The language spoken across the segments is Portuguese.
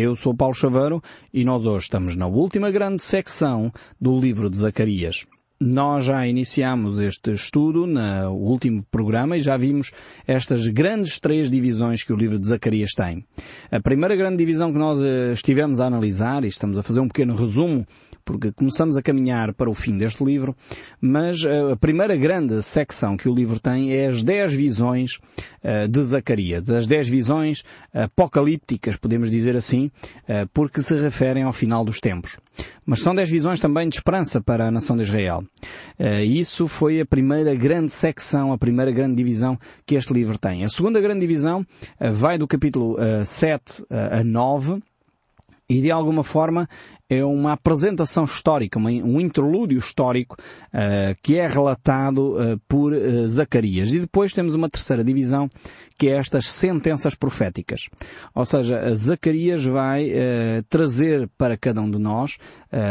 Eu sou Paulo Chaveiro e nós hoje estamos na última grande secção do livro de Zacarias. Nós já iniciamos este estudo no último programa e já vimos estas grandes três divisões que o livro de Zacarias tem. A primeira grande divisão que nós eh, estivemos a analisar, e estamos a fazer um pequeno resumo porque começamos a caminhar para o fim deste livro, mas eh, a primeira grande secção que o livro tem é as dez visões eh, de Zacarias. As dez visões apocalípticas, podemos dizer assim, eh, porque se referem ao final dos tempos. Mas são dez visões também de esperança para a nação de Israel. Isso foi a primeira grande secção, a primeira grande divisão que este livro tem. A segunda grande divisão vai do capítulo 7 a 9, e de alguma forma é uma apresentação histórica, um interlúdio histórico uh, que é relatado uh, por uh, Zacarias. E depois temos uma terceira divisão que é estas sentenças proféticas. Ou seja, Zacarias vai trazer para cada um de nós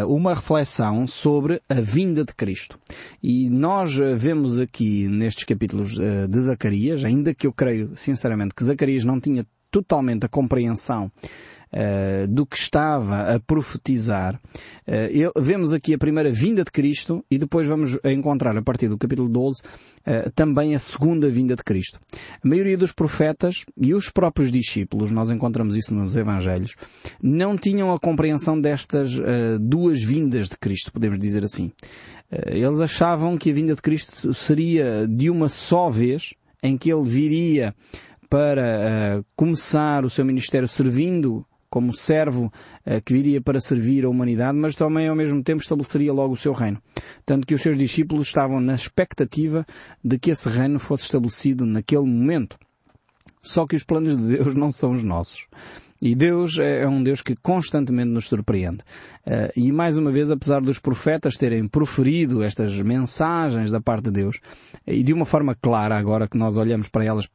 uma reflexão sobre a vinda de Cristo. E nós vemos aqui nestes capítulos de Zacarias, ainda que eu creio sinceramente que Zacarias não tinha totalmente a compreensão uh, do que estava a profetizar. Uh, ele, vemos aqui a primeira vinda de Cristo e depois vamos encontrar a partir do capítulo 12 uh, eh, também a segunda vinda de Cristo. A maioria dos profetas e os próprios discípulos, nós encontramos isso nos Evangelhos, não tinham a compreensão destas duas vindas de Cristo, podemos dizer assim. eles achavam que a vinda de Cristo seria de uma só vez, em que ele viria para uh, começar o seu ministério servindo como servo uh, que viria para servir a humanidade, mas também ao mesmo tempo estabeleceria logo o seu reino. Tanto que os seus discípulos estavam na expectativa de que esse reino fosse estabelecido naquele momento. Só que os planos de Deus não são os nossos. E Deus é, é um Deus que constantemente nos surpreende. Uh, e mais uma vez, apesar dos profetas terem proferido estas mensagens da parte de Deus, e de uma forma clara, agora que nós olhamos para elas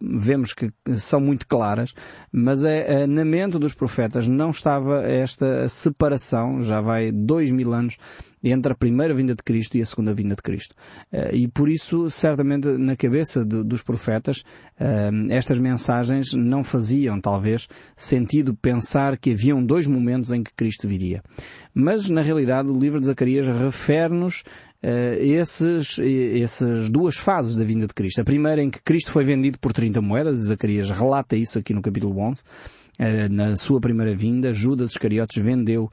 vemos que são muito claras, mas é, é, na mente dos profetas não estava esta separação, já vai dois mil anos, entre a primeira vinda de Cristo e a segunda vinda de Cristo. Eh, e por isso, certamente, na cabeça de, dos profetas, eh, estas mensagens não faziam, talvez, sentido pensar que haviam dois momentos em que Cristo viria. Mas, na realidade, o livro de Zacarias refere-nos esses, essas duas fases da vinda de Cristo. A primeira em que Cristo foi vendido por 30 moedas, Zacarias relata isso aqui no capítulo 11, Uh, na sua primeira vinda, Judas Iscariotes vendeu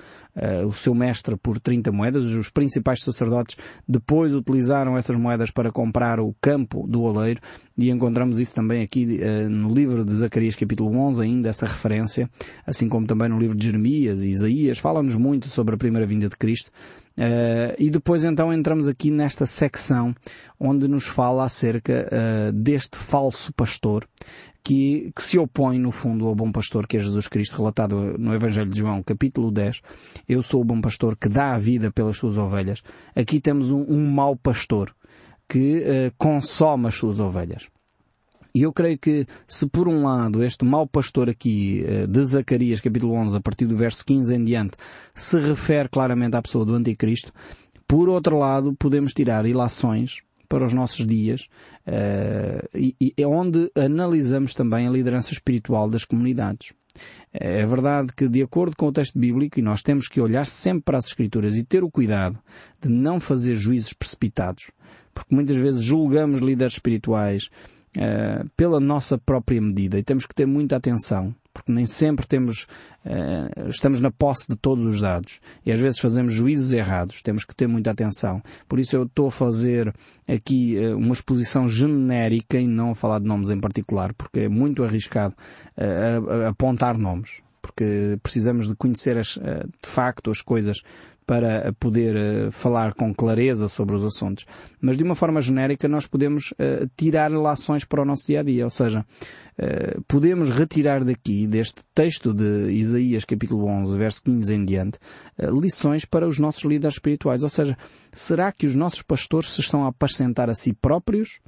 o seu mestre por 30 moedas. Os principais sacerdotes depois utilizaram essas moedas para comprar o campo do oleiro e encontramos isso também aqui no livro de Zacarias capítulo 11 ainda essa referência, assim como também no livro de Jeremias e Isaías. Fala-nos muito sobre a primeira vinda de Cristo. Uh, e depois então entramos aqui nesta secção onde nos fala acerca uh, deste falso pastor que, que, se opõe no fundo ao bom pastor que é Jesus Cristo, relatado no Evangelho de João, capítulo 10. Eu sou o bom pastor que dá a vida pelas suas ovelhas. Aqui temos um, um mau pastor que uh, consome as suas ovelhas. E eu creio que se por um lado este mau pastor aqui eh, de Zacarias capítulo 11 a partir do verso 15 em diante se refere claramente à pessoa do anticristo, por outro lado podemos tirar ilações para os nossos dias uh, e, e onde analisamos também a liderança espiritual das comunidades. É verdade que, de acordo com o texto bíblico, e nós temos que olhar sempre para as Escrituras e ter o cuidado de não fazer juízos precipitados, porque muitas vezes julgamos líderes espirituais uh, pela nossa própria medida. E temos que ter muita atenção porque nem sempre temos, uh, estamos na posse de todos os dados. E às vezes fazemos juízos errados, temos que ter muita atenção. Por isso eu estou a fazer aqui uh, uma exposição genérica e não a falar de nomes em particular, porque é muito arriscado uh, apontar nomes, porque precisamos de conhecer as, de facto as coisas para poder uh, falar com clareza sobre os assuntos. Mas de uma forma genérica nós podemos uh, tirar lações para o nosso dia a dia, ou seja, uh, podemos retirar daqui, deste texto de Isaías capítulo 11, verso 15 em diante, lições para os nossos líderes espirituais. Ou seja, será que os nossos pastores se estão a apacentar a si próprios?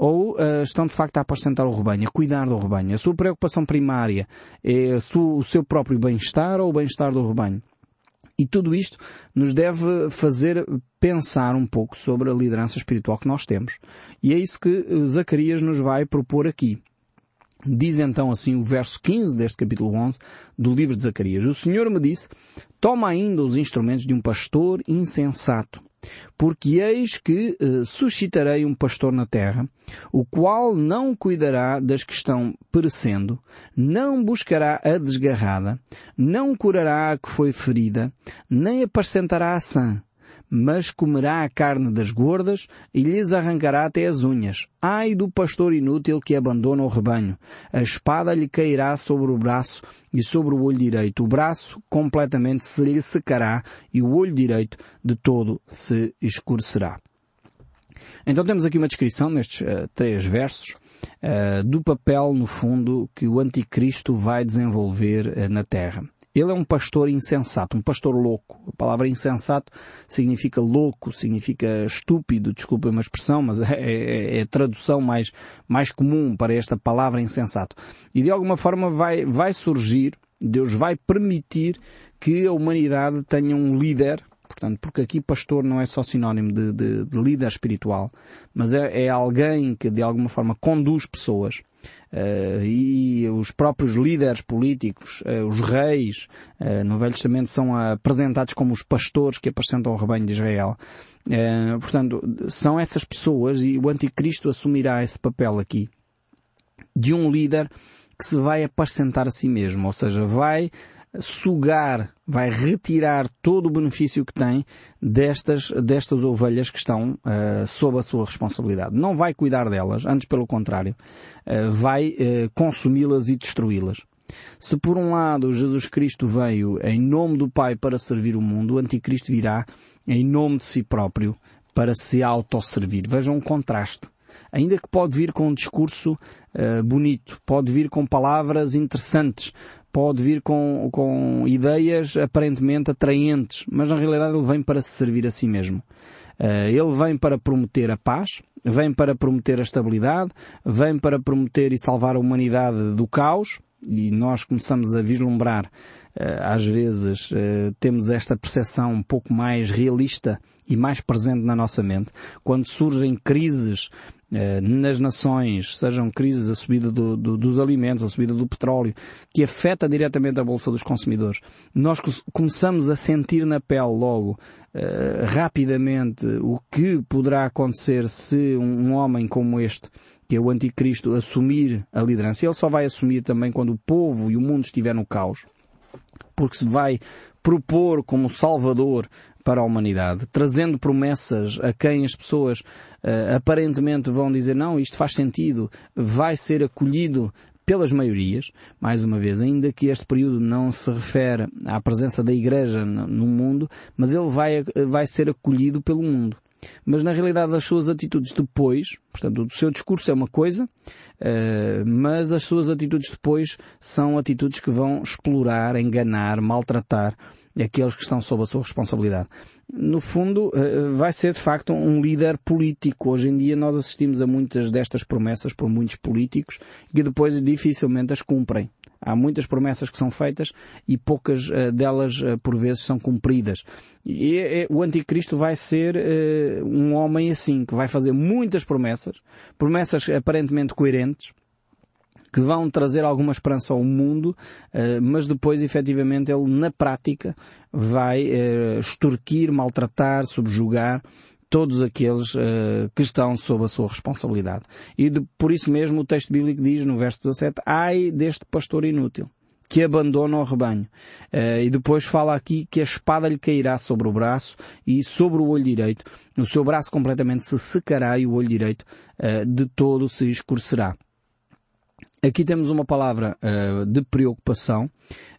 ou uh, estão de facto a apacentar o rebanho, a cuidar do rebanho. A sua preocupação primária é o seu próprio bem-estar ou o bem-estar do rebanho. E tudo isto nos deve fazer pensar um pouco sobre a liderança espiritual que nós temos. E é isso que Zacarias nos vai propor aqui. Diz então assim o verso 15 deste capítulo 11 do livro de Zacarias. O Senhor me disse, toma ainda os instrumentos de um pastor insensato, porque eis que eh, suscitarei um pastor na terra, o qual não cuidará das que estão perecendo, não buscará a desgarrada, não curará a que foi ferida, nem apacentará a sã, mas comerá a carne das gordas e lhes arrancará até as unhas. Ai do pastor inútil que abandona o rebanho. A espada lhe cairá sobre o braço e sobre o olho direito. O braço completamente se lhe secará e o olho direito de todo se escurecerá. Então temos aqui uma descrição nestes uh, três versos uh, do papel, no fundo, que o anticristo vai desenvolver uh, na Terra. Ele é um pastor insensato, um pastor louco. A palavra insensato significa louco, significa estúpido, desculpa uma expressão, mas é, é, é, a tradução mais, mais comum para esta palavra insensato. E de alguma forma vai, vai surgir, Deus vai permitir que a humanidade tenha um líder, Portanto, porque aqui pastor não é só sinónimo de, de, de líder espiritual, mas é, é, alguém que de alguma forma conduz pessoas. Uh, e os próprios líderes políticos, uh, os reis, uh, no Velho Testamento são apresentados como os pastores que apresentam o rebanho de Israel. portanto, são essas pessoas e o anticristo assumirá esse papel aqui de um líder que se vai apacentar a si mesmo, ou seja, vai sugar, vai retirar todo o benefício que tem destas, destas ovelhas que estão uh, sob a sua responsabilidade. Não vai cuidar delas, antes pelo contrário, uh, vai uh, consumi-las e destruí-las. Se por um lado Jesus Cristo veio em nome do Pai para servir o mundo, o Anticristo virá em nome de si próprio para se autosservir. Vejam um contraste. Ainda que pode vir com um discurso uh, bonito, pode vir com palavras interessantes, pode vir com, com ideias aparentemente atraentes, mas na realidade ele vem para se servir a si mesmo. Uh, ele vem para prometer a paz, vem para prometer a estabilidade, vem para prometer e salvar a humanidade do caos, e nós começamos a vislumbrar, uh, às vezes, uh, temos esta percepção um pouco mais realista e mais presente na nossa mente, quando surgem crises eh, nas nações, sejam crises, a subida do, do, dos alimentos, a subida do petróleo, que afeta diretamente a bolsa dos consumidores, nós começamos a sentir na pele logo, uh, rapidamente, o que poderá acontecer se um, um homem como este, que é o anticristo, assumir a liderança. Ele só vai assumir também quando o povo e o mundo estiver no caos. Porque se vai propor como salvador para a humanidade, trazendo promessas a quem as pessoas uh, aparentemente vão dizer não, isto faz sentido, vai ser acolhido pelas maiorias, mais uma vez, ainda que este período não se refere à presença da Igreja no mundo, mas ele vai, vai ser acolhido pelo mundo. Mas na realidade as suas atitudes depois, portanto o seu discurso é uma coisa, uh, mas as suas atitudes depois são atitudes que vão explorar, enganar, maltratar aqueles que estão sob a sua responsabilidade. No fundo, uh, vai ser de facto um líder político. Hoje em dia nós assistimos a muitas destas promessas por muitos políticos que depois dificilmente as cumprem. Há muitas promessas que são feitas e poucas uh, delas, uh, por vezes, são cumpridas. E uh, o anticristo vai ser um homem assim, que vai fazer muitas promessas, promessas aparentemente coerentes, que vão trazer alguma esperança ao mundo, mas depois, efetivamente, ele, na prática, vai extorquir, maltratar, subjugar todos aqueles uh, que estão sob a sua responsabilidade. E de, por isso mesmo o texto bíblico diz no verso 17, ai deste pastor inútil que abandona o rebanho. Uh, e depois fala aqui que a espada lhe cairá sobre o braço e sobre o olho direito. O seu braço completamente se secará e o olho direito uh, de todo se escurecerá. Aqui temos uma palavra uh, de preocupação,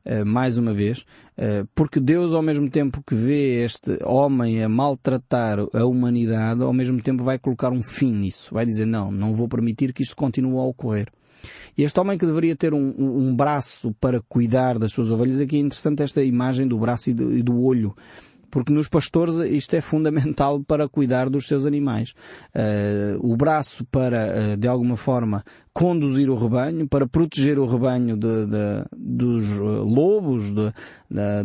uh, mais uma vez, uh, porque Deus, ao mesmo tempo que vê este homem a maltratar a humanidade, ao mesmo tempo vai colocar um fim nisso. Vai dizer, não, não vou permitir que isto continue a ocorrer. Este homem que deveria ter um, um, braço para cuidar das suas ovelhas, aqui é interessante esta imagem do braço e do, e do olho porque nos pastores isto é fundamental para cuidar dos seus animais. Uh, o braço para, uh, de alguma forma, conduzir o rebanho, para proteger o rebanho de, de, dos eh, lobos, de,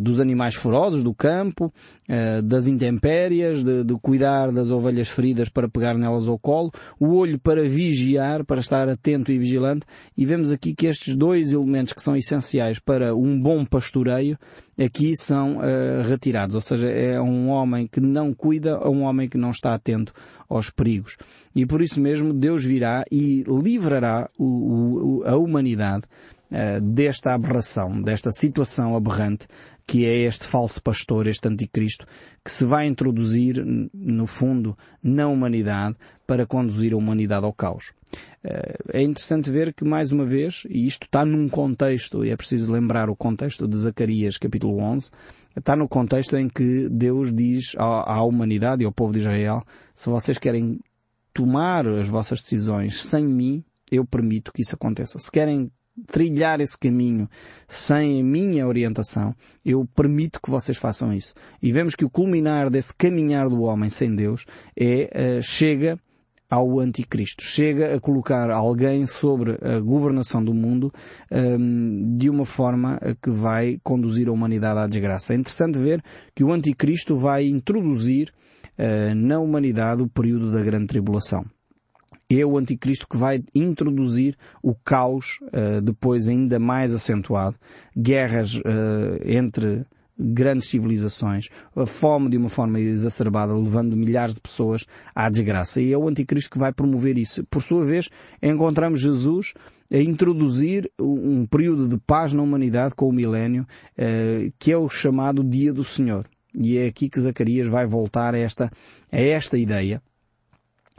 dos animais ferozes do campo, eh, das intempéries, de, cuidar das ovelhas feridas para pegar nelas ao colo, o olho para vigiar, para estar atento e vigilante, e vemos aqui que estes dois elementos que são essenciais para um bom pastoreio, aqui são uh, retirados. Ou seja, é um homem que não cuida ou um homem que não está atento aos perigos. E por isso mesmo Deus virá e livrará o, o, a humanidade uh, desta aberração, desta situação aberrante que é este falso pastor, este anticristo, que se vai introduzir, no fundo, na humanidade para conduzir a humanidade ao caos. Eh, é interessante ver que, mais uma vez, e isto está num contexto, e é preciso lembrar o contexto de Zacarias capítulo 11, está no contexto em que Deus diz à, humanidade e ao povo de Israel, se vocês querem tomar as vossas decisões sem mim, eu permito que isso aconteça. Se querem trilhar esse caminho sem a minha orientação, eu permito que vocês façam isso. E vemos que o culminar desse caminhar do homem sem Deus é, uh, chega ao anticristo. Chega a colocar alguém sobre a governação do mundo um, de uma forma que vai conduzir a humanidade à desgraça. É interessante ver que o anticristo vai introduzir uh, na humanidade o período da grande tribulação é o anticristo que vai introduzir o caos, uh, depois ainda mais acentuado, guerras uh, entre grandes civilizações, a fome de uma forma exacerbada, levando milhares de pessoas à desgraça. E é o anticristo que vai promover isso. Por sua vez, encontramos Jesus a introduzir um período de paz na humanidade com o milénio, uh, que é o chamado Dia do Senhor. E é aqui que Zacarias vai voltar a esta, a esta ideia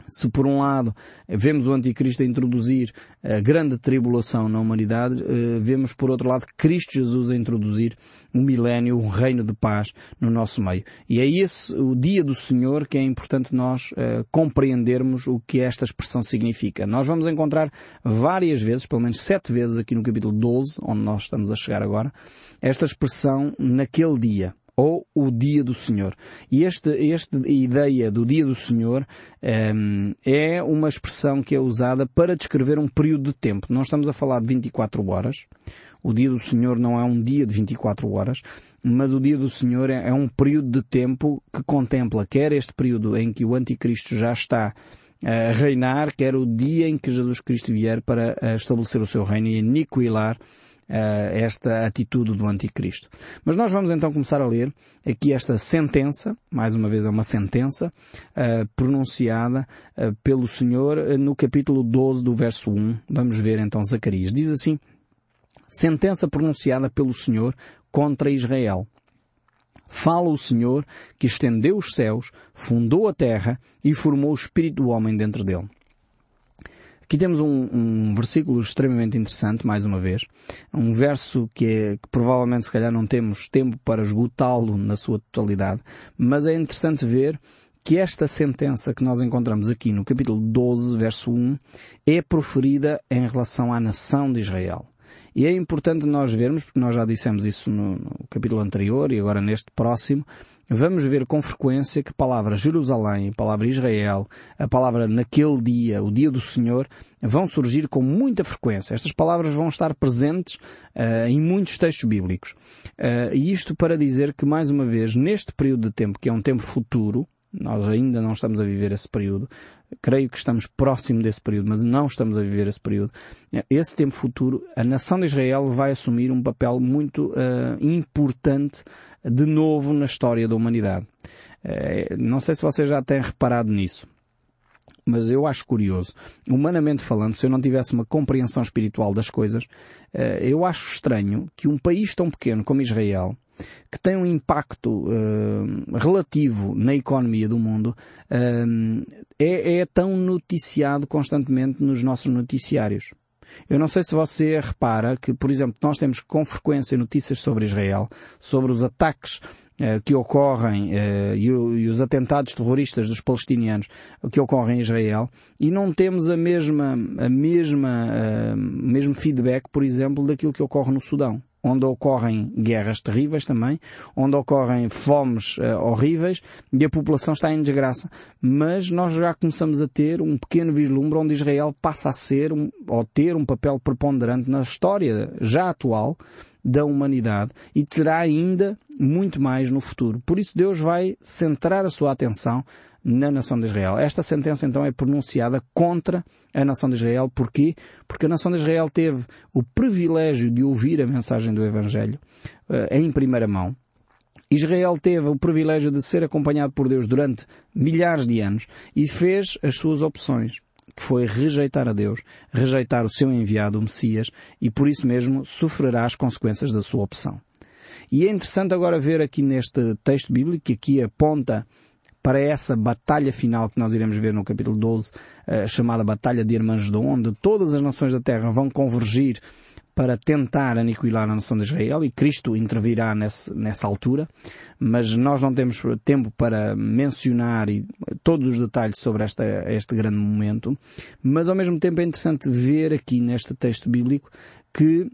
se por um lado vemos o anticristo a introduzir a grande tribulação na humanidade, eh, vemos por outro lado Cristo Jesus a introduzir um milénio, um reino de paz no nosso meio. E é esse o dia do Senhor que é importante nós uh, compreendermos o que esta expressão significa. Nós vamos encontrar várias vezes, pelo menos sete vezes aqui no capítulo 12, onde nós estamos a chegar agora, esta expressão naquele dia ou o dia do Senhor. E esta, esta ideia do dia do Senhor um, ehm, é uma expressão que é usada para descrever um período de tempo. Nós estamos a falar de 24 horas. O dia do Senhor não é um dia de 24 horas, mas o dia do Senhor é, é um período de tempo que contempla quer este período em que o anticristo já está a reinar, quer o dia em que Jesus Cristo vier para eh, estabelecer o seu reino e aniquilar esta atitude do anticristo. Mas nós vamos então começar a ler aqui esta sentença, mais uma vez é uma sentença, uh, pronunciada uh, pelo Senhor no capítulo 12 do verso 1. Vamos ver então Zacarias. Diz assim, sentença pronunciada pelo Senhor contra Israel. Fala o Senhor que estendeu os céus, fundou a terra e formou o espírito do homem dentro dele. Aqui temos um, um, versículo extremamente interessante, mais uma vez. Um verso que, é, que provavelmente se calhar não temos tempo para esgotá-lo na sua totalidade, mas é interessante ver que esta sentença que nós encontramos aqui no capítulo 12, verso 1, é proferida em relação à nação de Israel. E é importante nós vermos, porque nós já dissemos isso no, no capítulo anterior e agora neste próximo, vamos ver com frequência que a palavra Jerusalém, a palavra Israel, a palavra naquele dia, o dia do Senhor, vão surgir com muita frequência. Estas palavras vão estar presentes uh, em muitos textos bíblicos. Uh, e isto para dizer que, mais uma vez, neste período de tempo, que é um tempo futuro, nós ainda não estamos a viver esse período, creio que estamos próximo desse período, mas não estamos a viver esse período. Esse tempo futuro, a nação de Israel vai assumir um papel muito uh, importante de novo na história da humanidade. Uh, não sei se vocês já têm reparado nisso mas eu acho curioso. Humanamente falando, se eu não tivesse uma compreensão espiritual das coisas, uh, eu acho estranho que um país tão pequeno como Israel, que tem um impacto uh, relativo na economia do mundo, uh, é, é tão noticiado constantemente nos nossos noticiários. Eu não sei se você repara que, por exemplo, nós temos com frequência notícias sobre Israel, sobre os ataques uh, que ocorrem uh, e, os atentados terroristas dos palestinianos que ocorrem em Israel e não temos a mesma, a mesma, uh, mesmo feedback, por exemplo, daquilo que ocorre no Sudão onde ocorrem guerras terríveis também, onde ocorrem fomes uh, horríveis e a população está em desgraça. Mas nós já começamos a ter um pequeno vislumbre onde Israel passa a ser um, ou ter um papel preponderante na história já atual da humanidade e terá ainda muito mais no futuro. Por isso Deus vai centrar a sua atenção na nação de Israel. Esta sentença então é pronunciada contra a nação de Israel. Porquê? Porque a nação de Israel teve o privilégio de ouvir a mensagem do Evangelho uh, em primeira mão. Israel teve o privilégio de ser acompanhado por Deus durante milhares de anos e fez as suas opções, que foi rejeitar a Deus, rejeitar o seu enviado, o Messias, e por isso mesmo sofrerá as consequências da sua opção. E é interessante agora ver aqui neste texto bíblico que aqui aponta para essa batalha final que nós iremos ver no capítulo 12, uh, chamada Batalha de Irmãsdom, onde todas as nações da terra vão convergir para tentar aniquilar a nação de Israel e Cristo intervirá nesse, nessa altura, mas nós não temos tempo para mencionar todos os detalhes sobre esta, este grande momento, mas ao mesmo tempo é interessante ver aqui neste texto bíblico que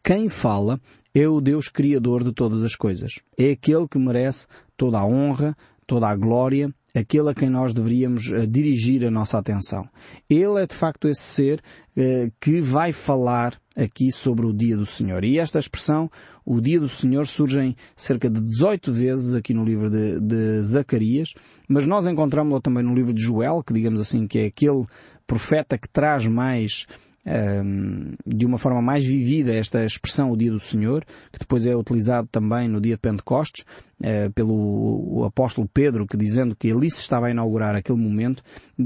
quem fala é o Deus Criador de todas as coisas. É aquele que merece toda a honra, toda a glória, aquele a quem nós deveríamos uh, dirigir a nossa atenção. Ele é de facto esse ser uh, que vai falar aqui sobre o dia do Senhor. E esta expressão, o dia do Senhor, surge cerca de 18 vezes aqui no livro de, de Zacarias, mas nós encontramos-lo também no livro de Joel, que digamos assim que é aquele profeta que traz mais de uma forma mais vivida esta expressão o dia do Senhor, que depois é utilizado também no dia de Pentecostes, eh, pelo apóstolo Pedro, que dizendo que ali se estava a inaugurar aquele momento.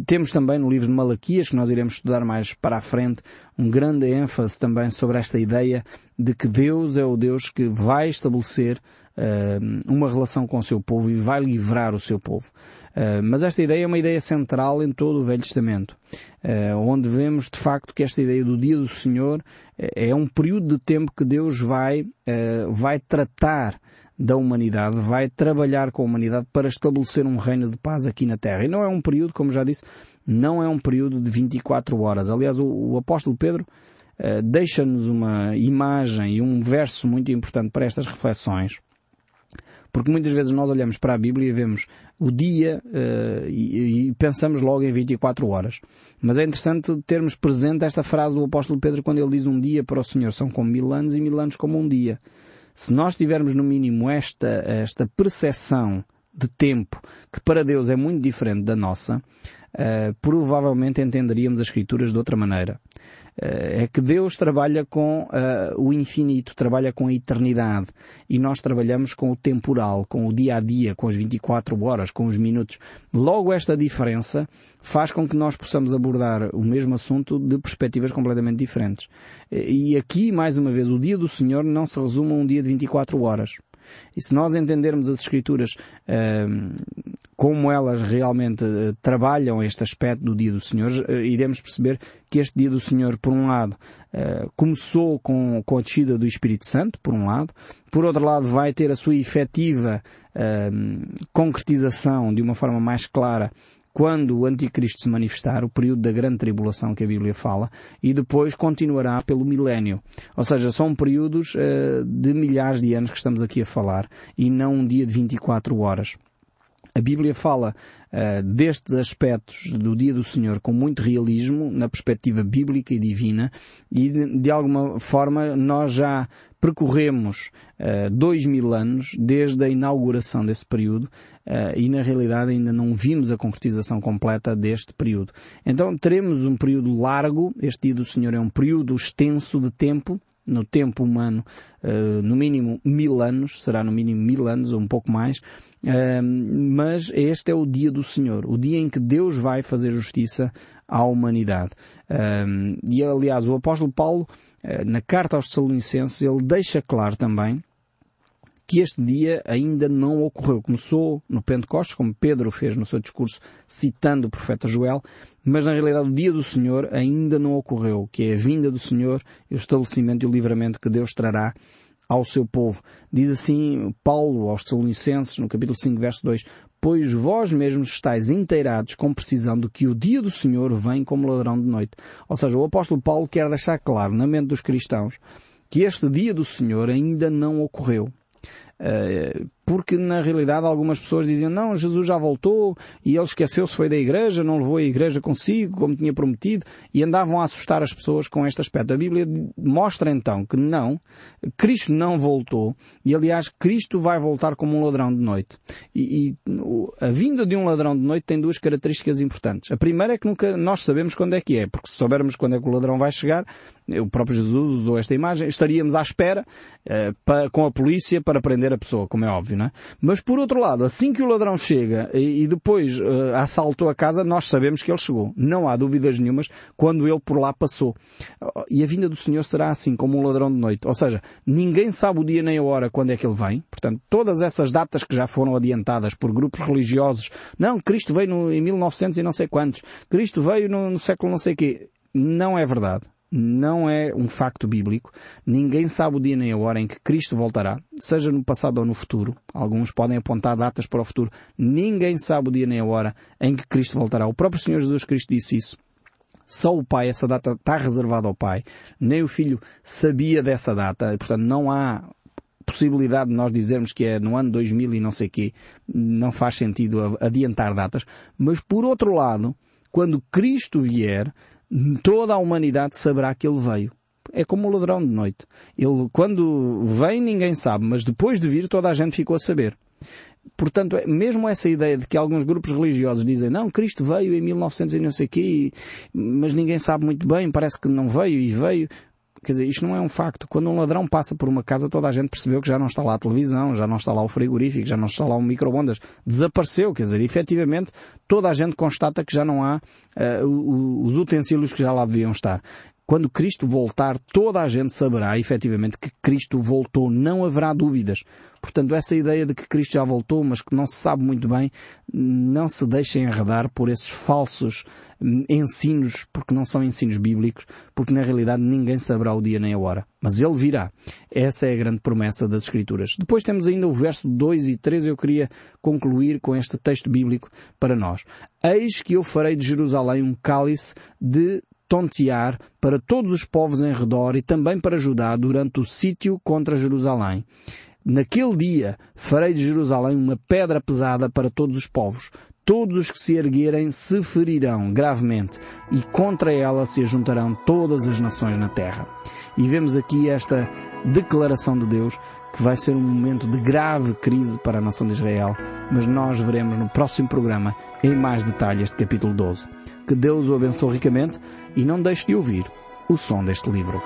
Temos também no livro de Malaquias, que nós iremos estudar mais para a frente, um grande ênfase também sobre esta ideia de que Deus é o Deus que vai estabelecer uma relação com o seu povo e vai livrar o seu povo. Uh, mas esta ideia é uma ideia central em todo o Velho Testamento, uh, onde vemos de facto que esta ideia do dia do Senhor é um período de tempo que Deus vai, uh, vai tratar da humanidade, vai trabalhar com a humanidade para estabelecer um reino de paz aqui na Terra. E não é um período, como já disse, não é um período de 24 horas. Aliás, o, o apóstolo Pedro deixa-nos uma imagem e um verso muito importante para estas reflexões porque muitas vezes nós olhamos para a Bíblia e vemos o dia uh, e, e, pensamos logo em 24 horas. Mas é interessante termos presente esta frase do apóstolo Pedro quando ele diz um dia para o Senhor são como mil anos e mil anos como um dia. Se nós tivermos no mínimo esta, esta percepção de tempo, que para Deus é muito diferente da nossa, uh, provavelmente entenderíamos as Escrituras de outra maneira. Eh, é que Deus trabalha com uh, o infinito, trabalha com a eternidade e nós trabalhamos com o temporal, com o dia a dia, com as 24 horas, com os minutos. Logo esta diferença faz com que nós possamos abordar o mesmo assunto de perspectivas completamente diferentes. Eh, e aqui, mais uma vez, o dia do Senhor não se resume a um dia de 24 horas. E se nós entendermos as Escrituras uh, como elas realmente uh, trabalham este aspecto do Dia do Senhor, uh, iremos perceber que este Dia do Senhor, por um lado, começou com, a descida do Espírito Santo, por um lado, por outro lado, vai ter a sua efetiva concretização de uma forma mais clara quando o anticristo se manifestar, o período da grande tribulação que a Bíblia fala, e depois continuará pelo milénio. Ou seja, são períodos uh, de milhares de anos que estamos aqui a falar, e não um dia de 24 horas. A Bíblia fala uh, destes aspectos do dia do Senhor com muito realismo, na perspectiva bíblica e divina, e de, de alguma forma nós já percorremos uh, dois mil anos desde a inauguração desse período uh, e na realidade ainda não vimos a concretização completa deste período. Então teremos um período largo, este dia do Senhor é um período extenso de tempo, no tempo humano, uh, no mínimo mil anos, será no mínimo mil anos ou um pouco mais, uh, mas este é o dia do Senhor, o dia em que Deus vai fazer justiça à humanidade. Uh, e aliás, o apóstolo Paulo eh, na carta aos Tessalonicenses, ele deixa claro também que este dia ainda não ocorreu. Começou no Pentecostes, como Pedro fez no seu discurso citando o profeta Joel, mas na realidade o dia do Senhor ainda não ocorreu, que é a vinda do Senhor e o estabelecimento e o livramento que Deus trará ao seu povo. Diz assim Paulo aos Tessalonicenses, no capítulo 5, verso 2, pois vós mesmos estáis inteirados com precisão de que o dia do Senhor vem como ladrão de noite. Ou seja, o apóstolo Paulo quer deixar claro na mente dos cristãos que este dia do Senhor ainda não ocorreu. Uh, porque na realidade algumas pessoas diziam não, Jesus já voltou e ele esqueceu-se foi da igreja, não levou a igreja consigo como tinha prometido e andavam a assustar as pessoas com este aspecto. A Bíblia mostra então que não, Cristo não voltou e aliás Cristo vai voltar como um ladrão de noite. E, e a vinda de um ladrão de noite tem duas características importantes. A primeira é que nunca nós sabemos quando é que é, porque se soubermos quando é que o ladrão vai chegar, o próprio Jesus usou esta imagem, estaríamos à espera uh, para, com a polícia para prender a pessoa, como é óbvio não é? Mas por outro lado, assim que o ladrão chega e, e depois uh, assaltou a casa, nós sabemos que ele chegou. Não há dúvidas nenhumas quando ele por lá passou. E a vinda do Senhor será assim, como um ladrão de noite. Ou seja, ninguém sabe o dia nem a hora quando é que ele vem. Portanto, todas essas datas que já foram adiantadas por grupos religiosos, não, Cristo veio no, em 1900 e não sei quantos, Cristo veio no, no século não sei quê, não é verdade não é um facto bíblico. Ninguém sabe o dia nem a hora em que Cristo voltará, seja no passado ou no futuro. Alguns podem apontar datas para o futuro. Ninguém sabe o dia nem a hora em que Cristo voltará. O próprio Senhor Jesus Cristo disse isso. Só o Pai, essa data está reservada ao Pai. Nem o Filho sabia dessa data. Portanto, não há possibilidade de nós dizermos que é no ano 2000 e não sei quê. Não faz sentido adiantar datas. Mas, por outro lado, quando Cristo vier, toda a humanidade saberá que ele veio. É como o ladrão de noite. Ele, quando vem, ninguém sabe, mas depois de vir, toda a gente ficou a saber. Portanto, é, mesmo essa ideia de que alguns grupos religiosos dizem, não, Cristo veio em 1900 e não sei quê, mas ninguém sabe muito bem, parece que não veio e veio. Quer dizer, isto não é um facto. Quando um ladrão passa por uma casa, toda a gente percebeu que já não está lá a televisão, já não está lá o frigorífico, já não está lá o micro-ondas. Desapareceu, quer dizer, efetivamente, toda a gente constata que já não há uh, os utensílios que já lá deviam estar. Quando Cristo voltar, toda a gente saberá efetivamente que Cristo voltou. Não haverá dúvidas. Portanto, essa ideia de que Cristo já voltou, mas que não se sabe muito bem, não se deixem enredar por esses falsos ensinos, porque não são ensinos bíblicos, porque na realidade ninguém saberá o dia nem a hora. Mas Ele virá. Essa é a grande promessa das Escrituras. Depois temos ainda o verso 2 e 3, eu queria concluir com este texto bíblico para nós. Eis que eu farei de Jerusalém um cálice de tontear para todos os povos em redor e também para Judá durante o sítio contra Jerusalém. Naquele dia farei de Jerusalém uma pedra pesada para todos os povos. Todos os que se erguerem se ferirão gravemente e contra ela se juntarão todas as nações na terra. E vemos aqui esta declaração de Deus que vai ser um momento de grave crise para a nação de Israel, mas nós veremos no próximo programa em mais detalhes este capítulo 12. Que Deus o abençoe ricamente e não deixe de ouvir o som deste livro.